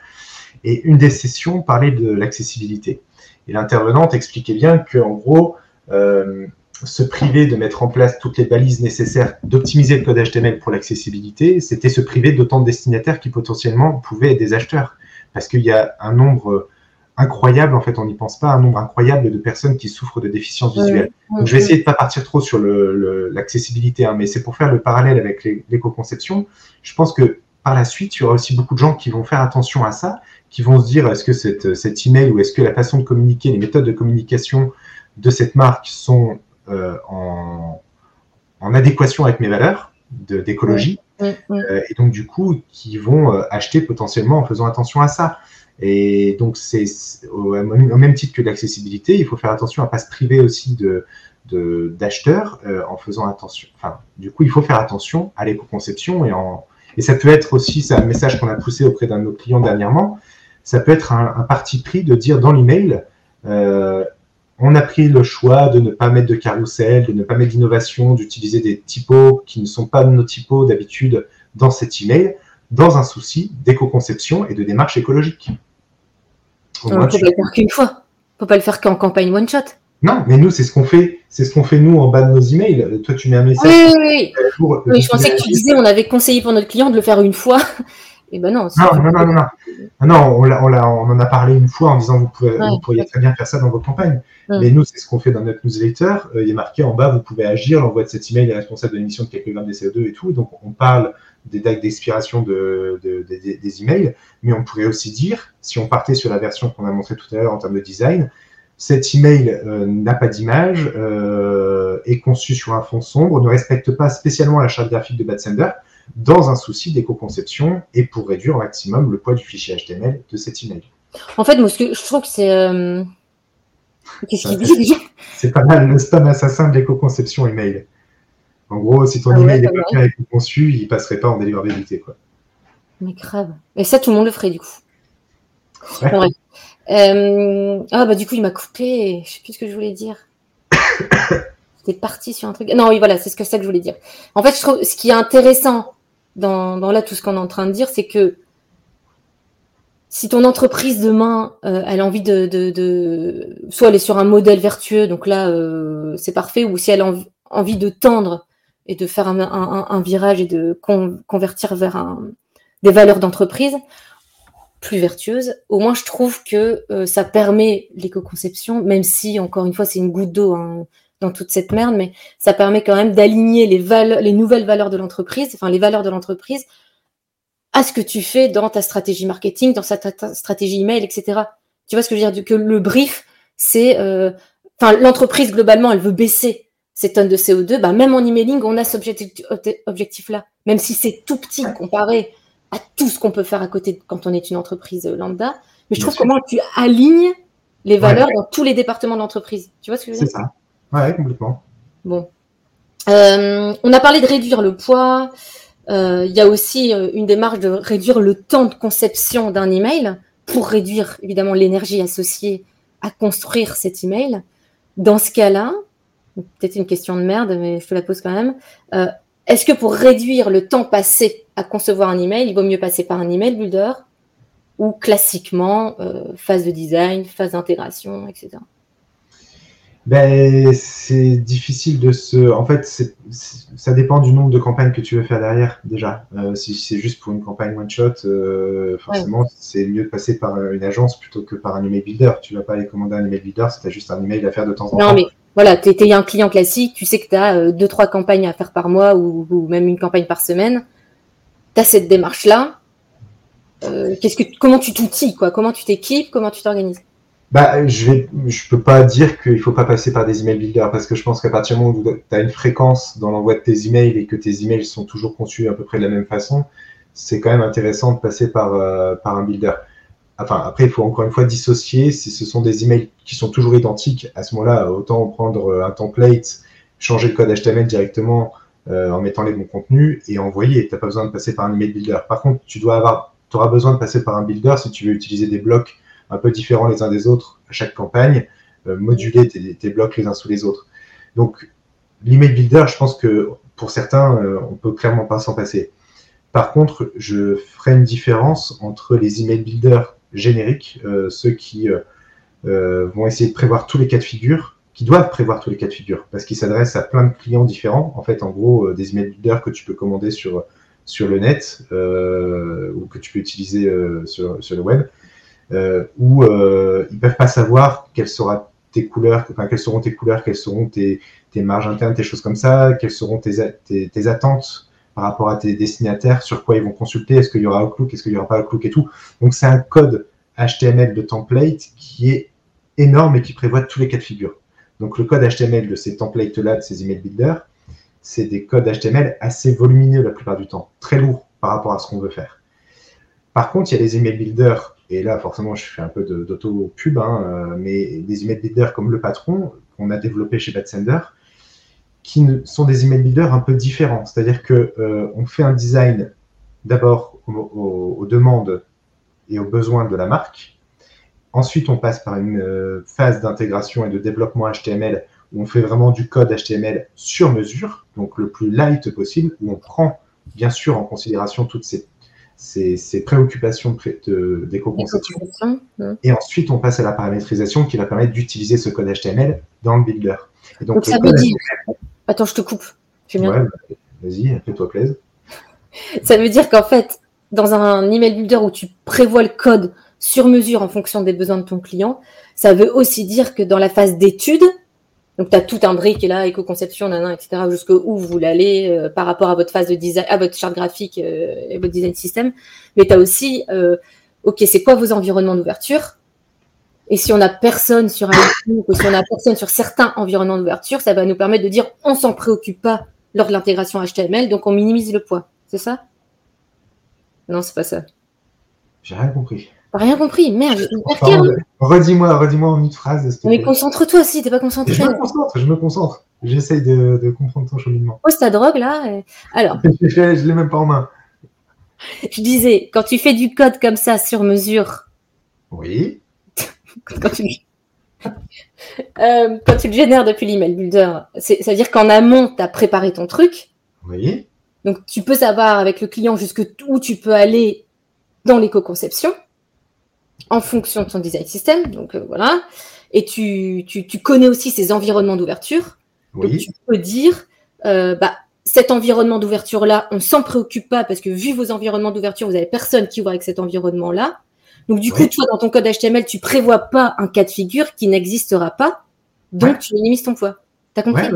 Et une des sessions parlait de l'accessibilité. Et l'intervenante expliquait bien qu'en gros, euh, se priver de mettre en place toutes les balises nécessaires, d'optimiser le code HTML pour l'accessibilité, c'était se priver d'autant de destinataires qui potentiellement pouvaient être des acheteurs. Parce qu'il y a un nombre incroyable, en fait, on n'y pense pas, un nombre incroyable de personnes qui souffrent de déficience visuelle. Donc, je vais essayer de ne pas partir trop sur l'accessibilité, le, hein, mais c'est pour faire le parallèle avec l'éco-conception. Je pense que par la suite, il y aura aussi beaucoup de gens qui vont faire attention à ça, qui vont se dire est-ce que cette, cet email ou est-ce que la façon de communiquer, les méthodes de communication de cette marque sont euh, en, adéquation avec mes valeurs d'écologie. Euh, et donc, du coup, qui vont euh, acheter potentiellement en faisant attention à ça. Et donc, c'est au, même titre que l'accessibilité, il faut faire attention à ne pas se priver aussi de d'acheteurs en faisant attention. Enfin, du coup, il faut faire attention à l'éco-conception et en et ça peut être aussi, c'est un message qu'on a poussé auprès d'un de nos clients dernièrement, ça peut être un, parti pris de dire dans l'email, euh, on a pris le choix de ne pas mettre de carrousel, de ne pas mettre d'innovation, d'utiliser des typos qui ne sont pas nos typos d'habitude dans cet email, dans un souci d'éco-conception et de démarche écologique. On ne peut pas le faire qu'une fois. On ne peut pas le faire qu'en campagne one-shot. Non, mais nous, c'est ce qu'on fait. C'est ce qu'on fait nous en bas de nos emails. Toi, tu mets un message. Oui, oui, oui. oui je pensais que tu disais on avait conseillé pour notre client de le faire une fois. Et ben non. Non, non, non, non, non. non on, en a parlé une fois en disant vous, pouvez, vous pourriez très bien faire ça dans votre campagne. Mais nous, c'est ce qu'on fait dans notre newsletter. Euh, il est marqué en bas, vous pouvez agir. L'envoi de cet email est responsable de l'émission de quelques grammes de CO2 et tout. Donc, on parle des dates d'expiration de, de, des emails. Mais on pourrait aussi dire, si on partait sur la version qu'on a montrée tout à l'heure en termes de design, cet email euh, n'a pas d'image, euh, est conçu sur un fond sombre, ne respecte pas spécialement la charte graphique de Bad Sender, dans un souci d'éco-conception et pour réduire au maximum le poids du fichier HTML de cet email. En fait, moi, je trouve que c'est. Euh, qu'est-ce qu'il dit C'est pas mal le spam assassin de l'éco-conception email. En gros, si ton ah email n'est pas bien éco-conçu, il passerait pas en délivrabilité. Quoi. Mais grave. Et ça, tout le monde le ferait du coup. Euh, ah bah du coup il m'a coupé, je sais plus ce que je voulais dire. J'étais parti sur un truc. Non oui voilà, c'est ce que c'est que je voulais dire. En fait, je trouve ce qui est intéressant dans, là tout ce qu'on est en train de dire, c'est que si ton entreprise demain, euh, elle a envie de, soit elle est sur un modèle vertueux, donc là euh, c'est parfait, ou si elle a envie de tendre et de faire un, virage et de convertir vers des valeurs d'entreprise, plus vertueuse. Au moins, je trouve que euh, ça permet l'éco-conception, même si, encore une fois, c'est une goutte d'eau hein, dans toute cette merde, mais ça permet quand même d'aligner les, les nouvelles valeurs de l'entreprise, enfin les valeurs de l'entreprise, à ce que tu fais dans ta stratégie marketing, dans ta, stratégie email, etc. Tu vois ce que je veux dire? Que le brief, c'est... Euh, enfin, l'entreprise, globalement, elle veut baisser ses tonnes de CO2. Bah, même en emailing, on a cet objectif-là. Même si c'est tout petit comparé à tout ce qu'on peut faire à côté quand on est une entreprise euh, lambda. Mais je trouve comment tu alignes les valeurs dans tous les départements de l'entreprise. Tu vois ce que je veux dire? C'est ça. Ouais, complètement. Bon. Euh, on a parlé de réduire le poids. Euh, il y a aussi une démarche de réduire le temps de conception d'un email pour réduire évidemment l'énergie associée à construire cet email. Dans ce cas-là, peut-être une question de merde, mais je te la pose quand même. Est-ce que pour réduire le temps passé à concevoir un email, il vaut mieux passer par un email builder ou classiquement euh, phase de design, phase d'intégration, etc. Ben, c'est difficile de se. En fait, ça dépend du nombre de campagnes que tu veux faire derrière, déjà. Euh, si c'est juste pour une campagne one-shot, euh, forcément, c'est mieux de passer par une agence plutôt que par un email builder. Tu ne vas pas aller commander un email builder si tu as juste un email à faire de temps en temps. Non, mais voilà, tu es, un client classique, tu sais que tu as deux, trois campagnes à faire par mois ou, même une campagne par semaine. Tu as cette démarche-là. Euh, qu'est-ce que, comment tu t'outilles, quoi? Comment tu t'équipes? Comment tu t'organises? Bah, je vais, je peux pas dire qu'il faut pas passer par des email builders parce que je pense qu'à partir du moment où tu as une fréquence dans l'envoi de tes emails et que tes emails sont toujours conçus à peu près de la même façon, c'est quand même intéressant de passer par, euh, par un builder. Enfin, après, il faut encore une fois dissocier. Si ce sont des emails qui sont toujours identiques, à ce moment-là, autant prendre un template, changer le code HTML directement euh, en mettant les bons contenus et envoyer. Tu n'as pas besoin de passer par un email builder. Par contre, tu dois avoir, auras besoin de passer par un builder si tu veux utiliser des blocs un peu différents les uns des autres à chaque campagne, euh, moduler tes, blocs les uns sous les autres. Donc, l'email builder, je pense que pour certains, euh, on peut clairement pas s'en passer. Par contre, je ferai une différence entre les email builders génériques, euh, ceux qui vont essayer de prévoir tous les cas de figure, qui doivent prévoir tous les cas de figure, parce qu'ils s'adressent à plein de clients différents. En fait, en gros, des email builders que tu peux commander sur, le net ou que tu peux utiliser sur le web. Euh, où euh, ils peuvent pas savoir quelle sera tes couleurs, quelles seront tes couleurs, quelles seront tes, marges internes, tes choses comme ça, quelles seront tes, tes, tes, attentes par rapport à tes destinataires, sur quoi ils vont consulter, est-ce qu'il y aura Outlook, est-ce qu'il y aura pas Outlook et tout. Donc c'est un code HTML de template qui est énorme et qui prévoit tous les cas de figure. Donc le code HTML de ces templates-là, de ces email builders, c'est des codes HTML assez volumineux la plupart du temps, très lourds par rapport à ce qu'on veut faire. Par contre, il y a les email builders et là, forcément, je fais un peu d'auto-pub, hein, euh, mais des email builders comme le patron, qu'on a développé chez Batsender, qui sont des email builders un peu différents. C'est-à-dire qu'on euh, fait un design d'abord aux, demandes et aux besoins de la marque. Ensuite, on passe par une euh, phase d'intégration et de développement HTML où on fait vraiment du code HTML sur mesure, donc le plus light possible, où on prend bien sûr en considération toutes ces ces, préoccupations d'éco-conception. Et ensuite, on passe à la paramétrisation qui va permettre d'utiliser ce code HTML dans le builder. donc, ça veut dire... Attends, je te coupe. Ouais, Vas-y, fais-toi plaisir. ça veut dire qu'en fait, dans un email builder où tu prévois le code sur mesure en fonction des besoins de ton client, ça veut aussi dire que dans la phase d'étude, donc, tu as tout un brick là, éco-conception, etc., jusqu'où vous voulez aller euh, par rapport à votre phase de design, à votre charte graphique euh, et votre design system. Mais tu as aussi, euh, OK, c'est quoi vos environnements d'ouverture? Et si on a personne sur un ou si on a personne sur certains environnements d'ouverture, ça va nous permettre de dire on s'en préoccupe pas lors de l'intégration HTML, donc on minimise le poids. C'est ça? Non, c'est pas ça. J'ai rien compris rien compris, merde. redis-moi, redis-moi en une phrase. Mais concentre-toi aussi, t'es pas concentré. Je me concentre, je me concentre. J'essaye de, comprendre ton cheminement. Pose ta drogue là. Alors. je l'ai même pas en main. Je disais, quand tu fais du code comme ça sur mesure. Oui. quand, tu... Euh, quand tu le génères depuis l'email builder, c'est-à-dire qu'en amont, tu as préparé ton truc. Oui. Donc tu peux savoir avec le client jusque où tu peux aller dans l'éco-conception en fonction de son design system. Donc euh, voilà. Et tu, tu, connais aussi ces environnements d'ouverture. Donc tu peux dire, euh, bah, cet environnement d'ouverture-là, on s'en préoccupe pas parce que vu vos environnements d'ouverture, vous avez personne qui voit avec cet environnement-là. Donc du coup, toi, dans ton code HTML, tu prévois pas un cas de figure qui n'existera pas. Donc tu minimises ton poids. T'as compris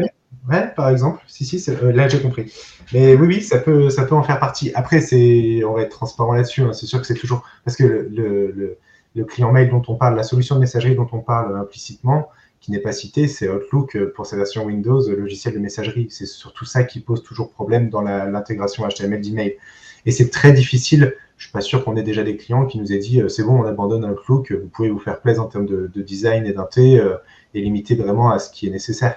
ouais, par exemple. Si, si, euh, là j'ai compris. Mais oui, oui, ça peut, ça peut en faire partie. Après, c'est, on va être transparent là-dessus. Hein. C'est sûr que c'est toujours parce que le le client mail dont on parle, la solution de messagerie dont on parle implicitement, qui n'est pas citée, c'est Outlook euh, pour sa version Windows, le logiciel de messagerie. C'est surtout ça qui pose toujours problème dans l'intégration HTML d'email. Et c'est très difficile. Je suis pas sûr qu'on ait déjà des clients qui nous aient dit euh, c'est bon, on abandonne Outlook, vous pouvez vous faire plaisir en termes de, design et d'inté euh, et limiter vraiment à ce qui est nécessaire.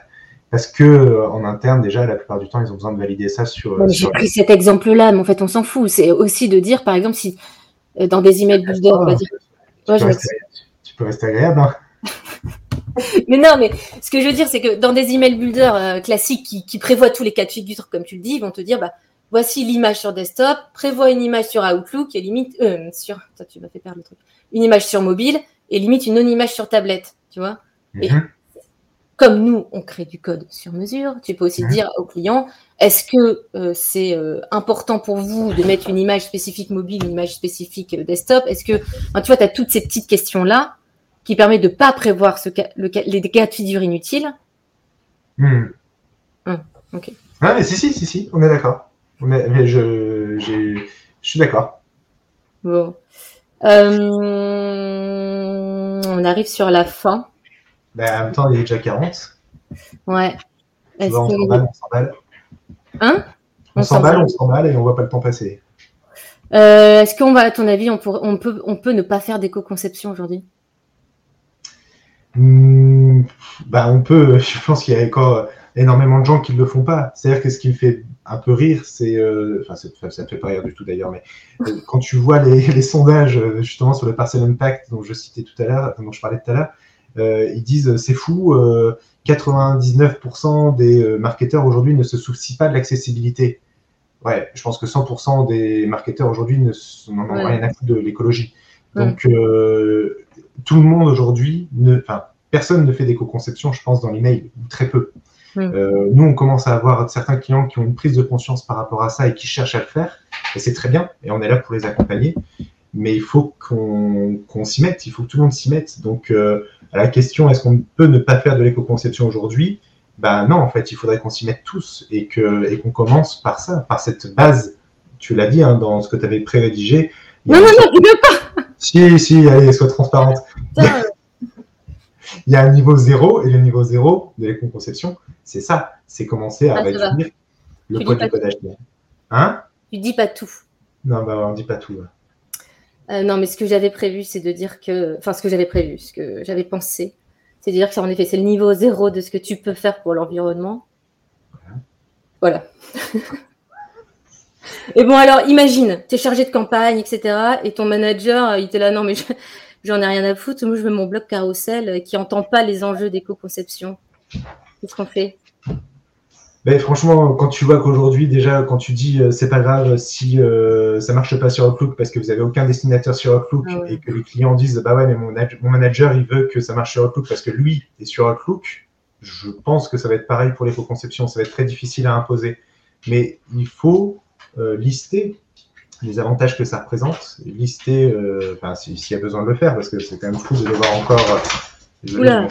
Parce que en interne, déjà, la plupart du temps, ils ont besoin de valider ça sur. J'ai pris cet exemple-là, mais en fait, on s'en fout. C'est aussi de dire, par exemple, si dans des emails builder, on va dire tu, peux rester, agréable. Hein. mais non, mais ce que je veux dire, c'est que dans des email builders euh, classiques qui, prévoient tous les cas de figure, comme tu le dis, ils vont te dire, bah, voici l'image sur desktop, prévois une image sur Outlook et limite, euh, sur, ça, tu m'as fait perdre le truc, une image sur mobile et limite une non-image sur tablette, tu vois. Mhm. Comme nous, on crée du code sur mesure, tu peux aussi dire au client, est-ce que euh, c'est euh, important pour vous de mettre une image spécifique mobile, une image spécifique euh, desktop? Est-ce que, tu vois, tu as toutes ces petites questions-là qui permettent de ne pas prévoir ce les cas de figure inutiles? Hmm. Hum, ok. Ah, mais si, si, si, si, on est d'accord. Mais, je, je suis d'accord. Bon. on arrive sur la fin. Ben, en même temps, il est déjà 40. Ouais. On s'emballe, on s'emballe. Hein? On, s'emballe, on s'emballe et on voit pas le temps passer. Est-ce qu'on va, à ton avis, on, on, peut, on peut ne pas faire d'éco-conception aujourd'hui? Hmm, bah, On peut, je pense qu'il y a encore énormément de gens qui ne le font pas. C'est-à-dire que ce qui me fait un peu rire, c'est, euh, enfin, ça ne fait pas rire du tout d'ailleurs, mais euh, quand tu vois les, sondages euh, justement sur le parcel impact dont je citais tout à l'heure, dont je parlais tout à l'heure, ils disent c'est fou, 99% des marketeurs aujourd'hui ne se soucient pas de l'accessibilité. Ouais, je pense que 100% des marketeurs aujourd'hui n'en ont rien à foutre de l'écologie. Donc, tout le monde aujourd'hui, enfin, personne ne fait d'éco-conception, je pense, dans l'email, très peu. Euh, nous, on commence à avoir certains clients qui ont une prise de conscience par rapport à ça et qui cherchent à le faire. Et c'est très bien. Et on est là pour les accompagner. Mais il faut qu'on s'y mette. Il faut que tout le monde s'y mette. Donc, euh, à la question, est-ce qu'on peut ne pas faire de l'éco-conception aujourd'hui? Ben non, en fait, il faudrait qu'on s'y mette tous et qu'on et qu'on commence par ça, par cette base. Tu l'as dit hein, dans ce que tu avais pré-rédigé. Non, non, non, tu veux pas. Si, si, allez, sois transparente il y a un niveau zéro et le niveau zéro de l'éco-conception, c'est ça, c'est commencer à réduire le poids du codage. Hein? Tu dis pas tout. Non, bah, on dit pas tout. Euh, non, mais ce que j'avais prévu, c'est de dire que, enfin, ce que j'avais prévu, ce que j'avais pensé, c'est de dire que en effet, c'est le niveau zéro de ce que tu peux faire pour l'environnement. Voilà. et bon, alors, imagine, tu es chargé de campagne, etc. Et ton manager, il était là, non, mais j'en ai rien à foutre. Moi, je veux mon blog carrousel euh, qui n'entend pas les enjeux d'éco-conception. Qu'est-ce qu'on fait? Ben, franchement, quand tu vois qu'aujourd'hui, déjà, quand tu dis euh, c'est pas grave si euh, ça marche pas sur Outlook parce que vous avez aucun destinateur sur Outlook ah et que les clients disent bah ouais, mais mon, mon, manager il veut que ça marche sur Outlook parce que lui est sur Outlook, je pense que ça va être pareil pour l'éco-conception. Ça va être très difficile à imposer. Mais il faut lister les avantages que ça représente, lister, euh, enfin, s'il y a besoin de le faire, parce que c'est quand même fou de devoir encore. Euh,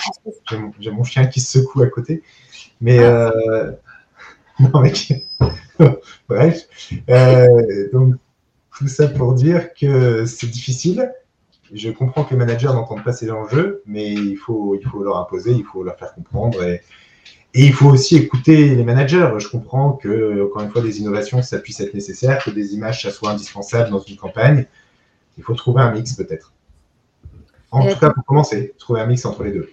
j'ai mon, chien qui se secoue à côté. Mais. Ah. Euh, non, mais. Bref. donc, tout ça pour dire que c'est difficile. Je comprends que les managers n'entendent pas ces enjeux, mais il faut, il faut leur imposer, il faut leur faire comprendre. Et, et il faut aussi écouter les managers. Je comprends que, encore une fois, des innovations, ça puisse être nécessaire, que des images, ça soit indispensable dans une campagne. Il faut trouver un mix peut-être. En tout cas, pour commencer, trouver un mix entre les deux.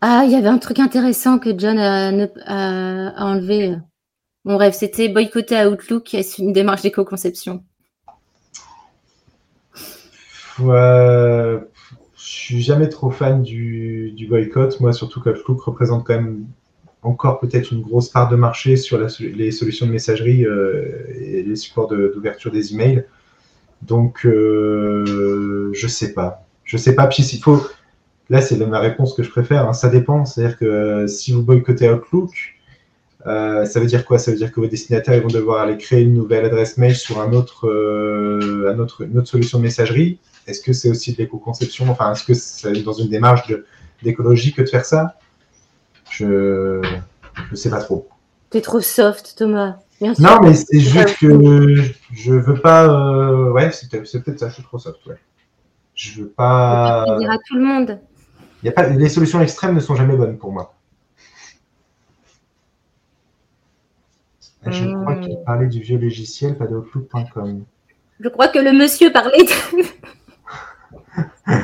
Ah, il y avait un truc intéressant que John a, enlevé. Mon rêve, c'était boycotter Outlook. Est-ce une démarche d'éco-conception Je je suis jamais trop fan du, boycott. Moi, surtout qu'Outlook représente quand même encore peut-être une grosse part de marché sur les solutions de messagerie euh, et les supports d'ouverture des emails. Donc, euh, je sais pas. Je sais pas. Puis s'il faut, là, c'est ma réponse que je préfère. Hein. Ça dépend. C'est-à-dire que euh, si vous boycottez Outlook, euh, ça veut dire quoi? Ça veut dire que vos destinataires vont devoir aller créer une nouvelle adresse mail sur un autre, un autre, une autre solution de messagerie. Est-ce que c'est aussi de l'éco-conception? Enfin, est-ce que c'est dans une démarche d'écologie que de faire ça? Je ne sais pas trop. Tu es trop soft, Thomas. non, mais c'est juste que je veux pas. Euh, ouais, c'est peut-être ça, je suis trop soft. Ouais. Je veux pas. dire à tout le monde. Y a pas... Les solutions extrêmes ne sont jamais bonnes pour moi. Je crois qu'il hmm. parlait du vieux logiciel, pas de Outlook.com. Je crois que le monsieur parlait de...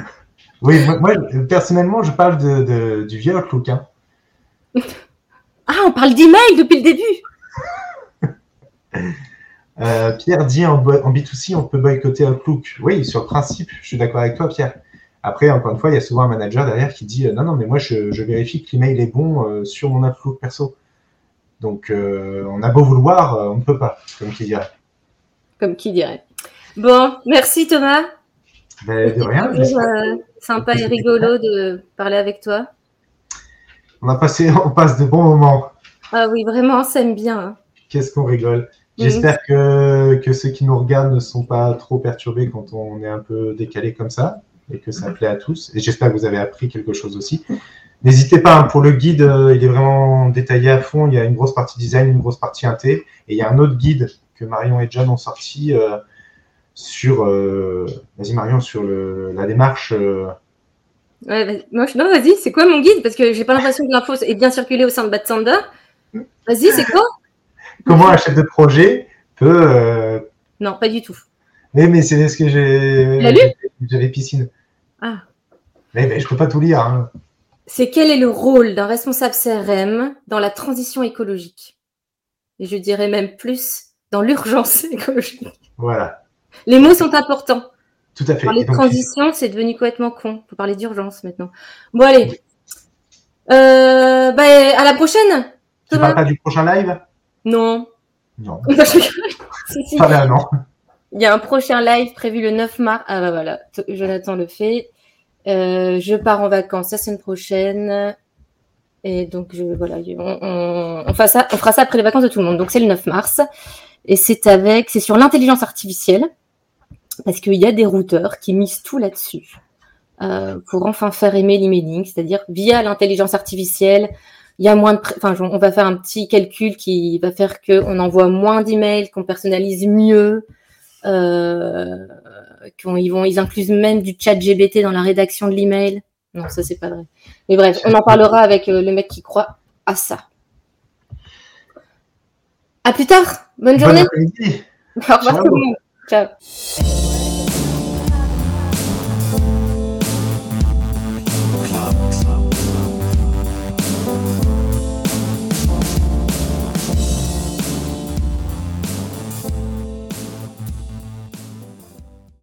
oui, moi, personnellement, je parle de, du vieux Outlook. Hein. Ah, on parle d'email depuis le début. Euh, Pierre dit en, en, B2C, on peut boycotter Outlook. Oui, sur le principe, je suis d'accord avec toi, Pierre. Après, encore une fois, il y a souvent un manager derrière qui dit euh, non, non, mais moi, je, vérifie que l'email est bon euh, sur mon Outlook perso. Donc, on a beau vouloir, on ne peut pas, comme qui dirait. Comme qui dirait. Bon, merci Thomas. Ben, de rien. sympa et rigolo de parler avec toi. On a passé, on passe de bons moments. Ah oui, vraiment, on s'aime bien. Hein. Qu'est-ce qu'on rigole. J'espère que, que, ceux qui nous regardent ne sont pas trop perturbés quand on est un peu décalé comme ça et que ça plaît à tous. Et j'espère que vous avez appris quelque chose aussi. N'hésitez pas, hein, pour le guide, euh, il est vraiment détaillé à fond. Il y a une grosse partie design, une grosse partie inté. Et il y a un autre guide que Marion et John ont sorti euh, sur, euh, vas-y Marion, sur le, la démarche Ouais, non, vas-y, c'est quoi mon guide? Parce que j'ai pas l'impression que l'info est bien circulée au sein de Bad Sander. Vas-y, c'est quoi? Comment un chef de projet peut. Non, pas du tout. Oui, mais c'est ce que j'ai. Tu l'as lu? J'avais piscine. Ah. Mais, mais je peux pas tout lire. hein. C'est quel est le rôle d'un responsable CRM dans la transition écologique? Et je dirais même plus dans l'urgence écologique. Voilà, Les mots sont importants. tout à fait. Parler de transition, c'est devenu complètement con. Il faut parler d'urgence maintenant. Bon, allez. Euh, bah, à la prochaine. tu parles pas du prochain live? Non. Non. Si, si. Pas là, non. Il y a un prochain live prévu le 9 mars. Ah bah voilà, Jonathan le fait. Euh, je pars en vacances la semaine prochaine. Et donc, je, voilà, on, on, on, fera ça, on fera ça après les vacances de tout le monde. Donc, c'est le 9 mars. Et c'est avec, c'est sur l'intelligence artificielle. Parce qu'il y a des routeurs qui misent tout là-dessus. Euh, pour enfin faire aimer l'emailing, c'est-à-dire via l'intelligence artificielle, il y a moins de, enfin, on va faire un petit calcul qui va faire qu'on envoie moins d'emails, qu'on personnalise mieux, euh, ils vont, ils incluent même du chat GBT dans la rédaction de l'email. Non, ça c'est pas vrai. Mais bref, on en parlera avec euh, le mec qui croit à ça. À plus tard. Bonne Bon journée. Au revoir tout le monde. Ciao.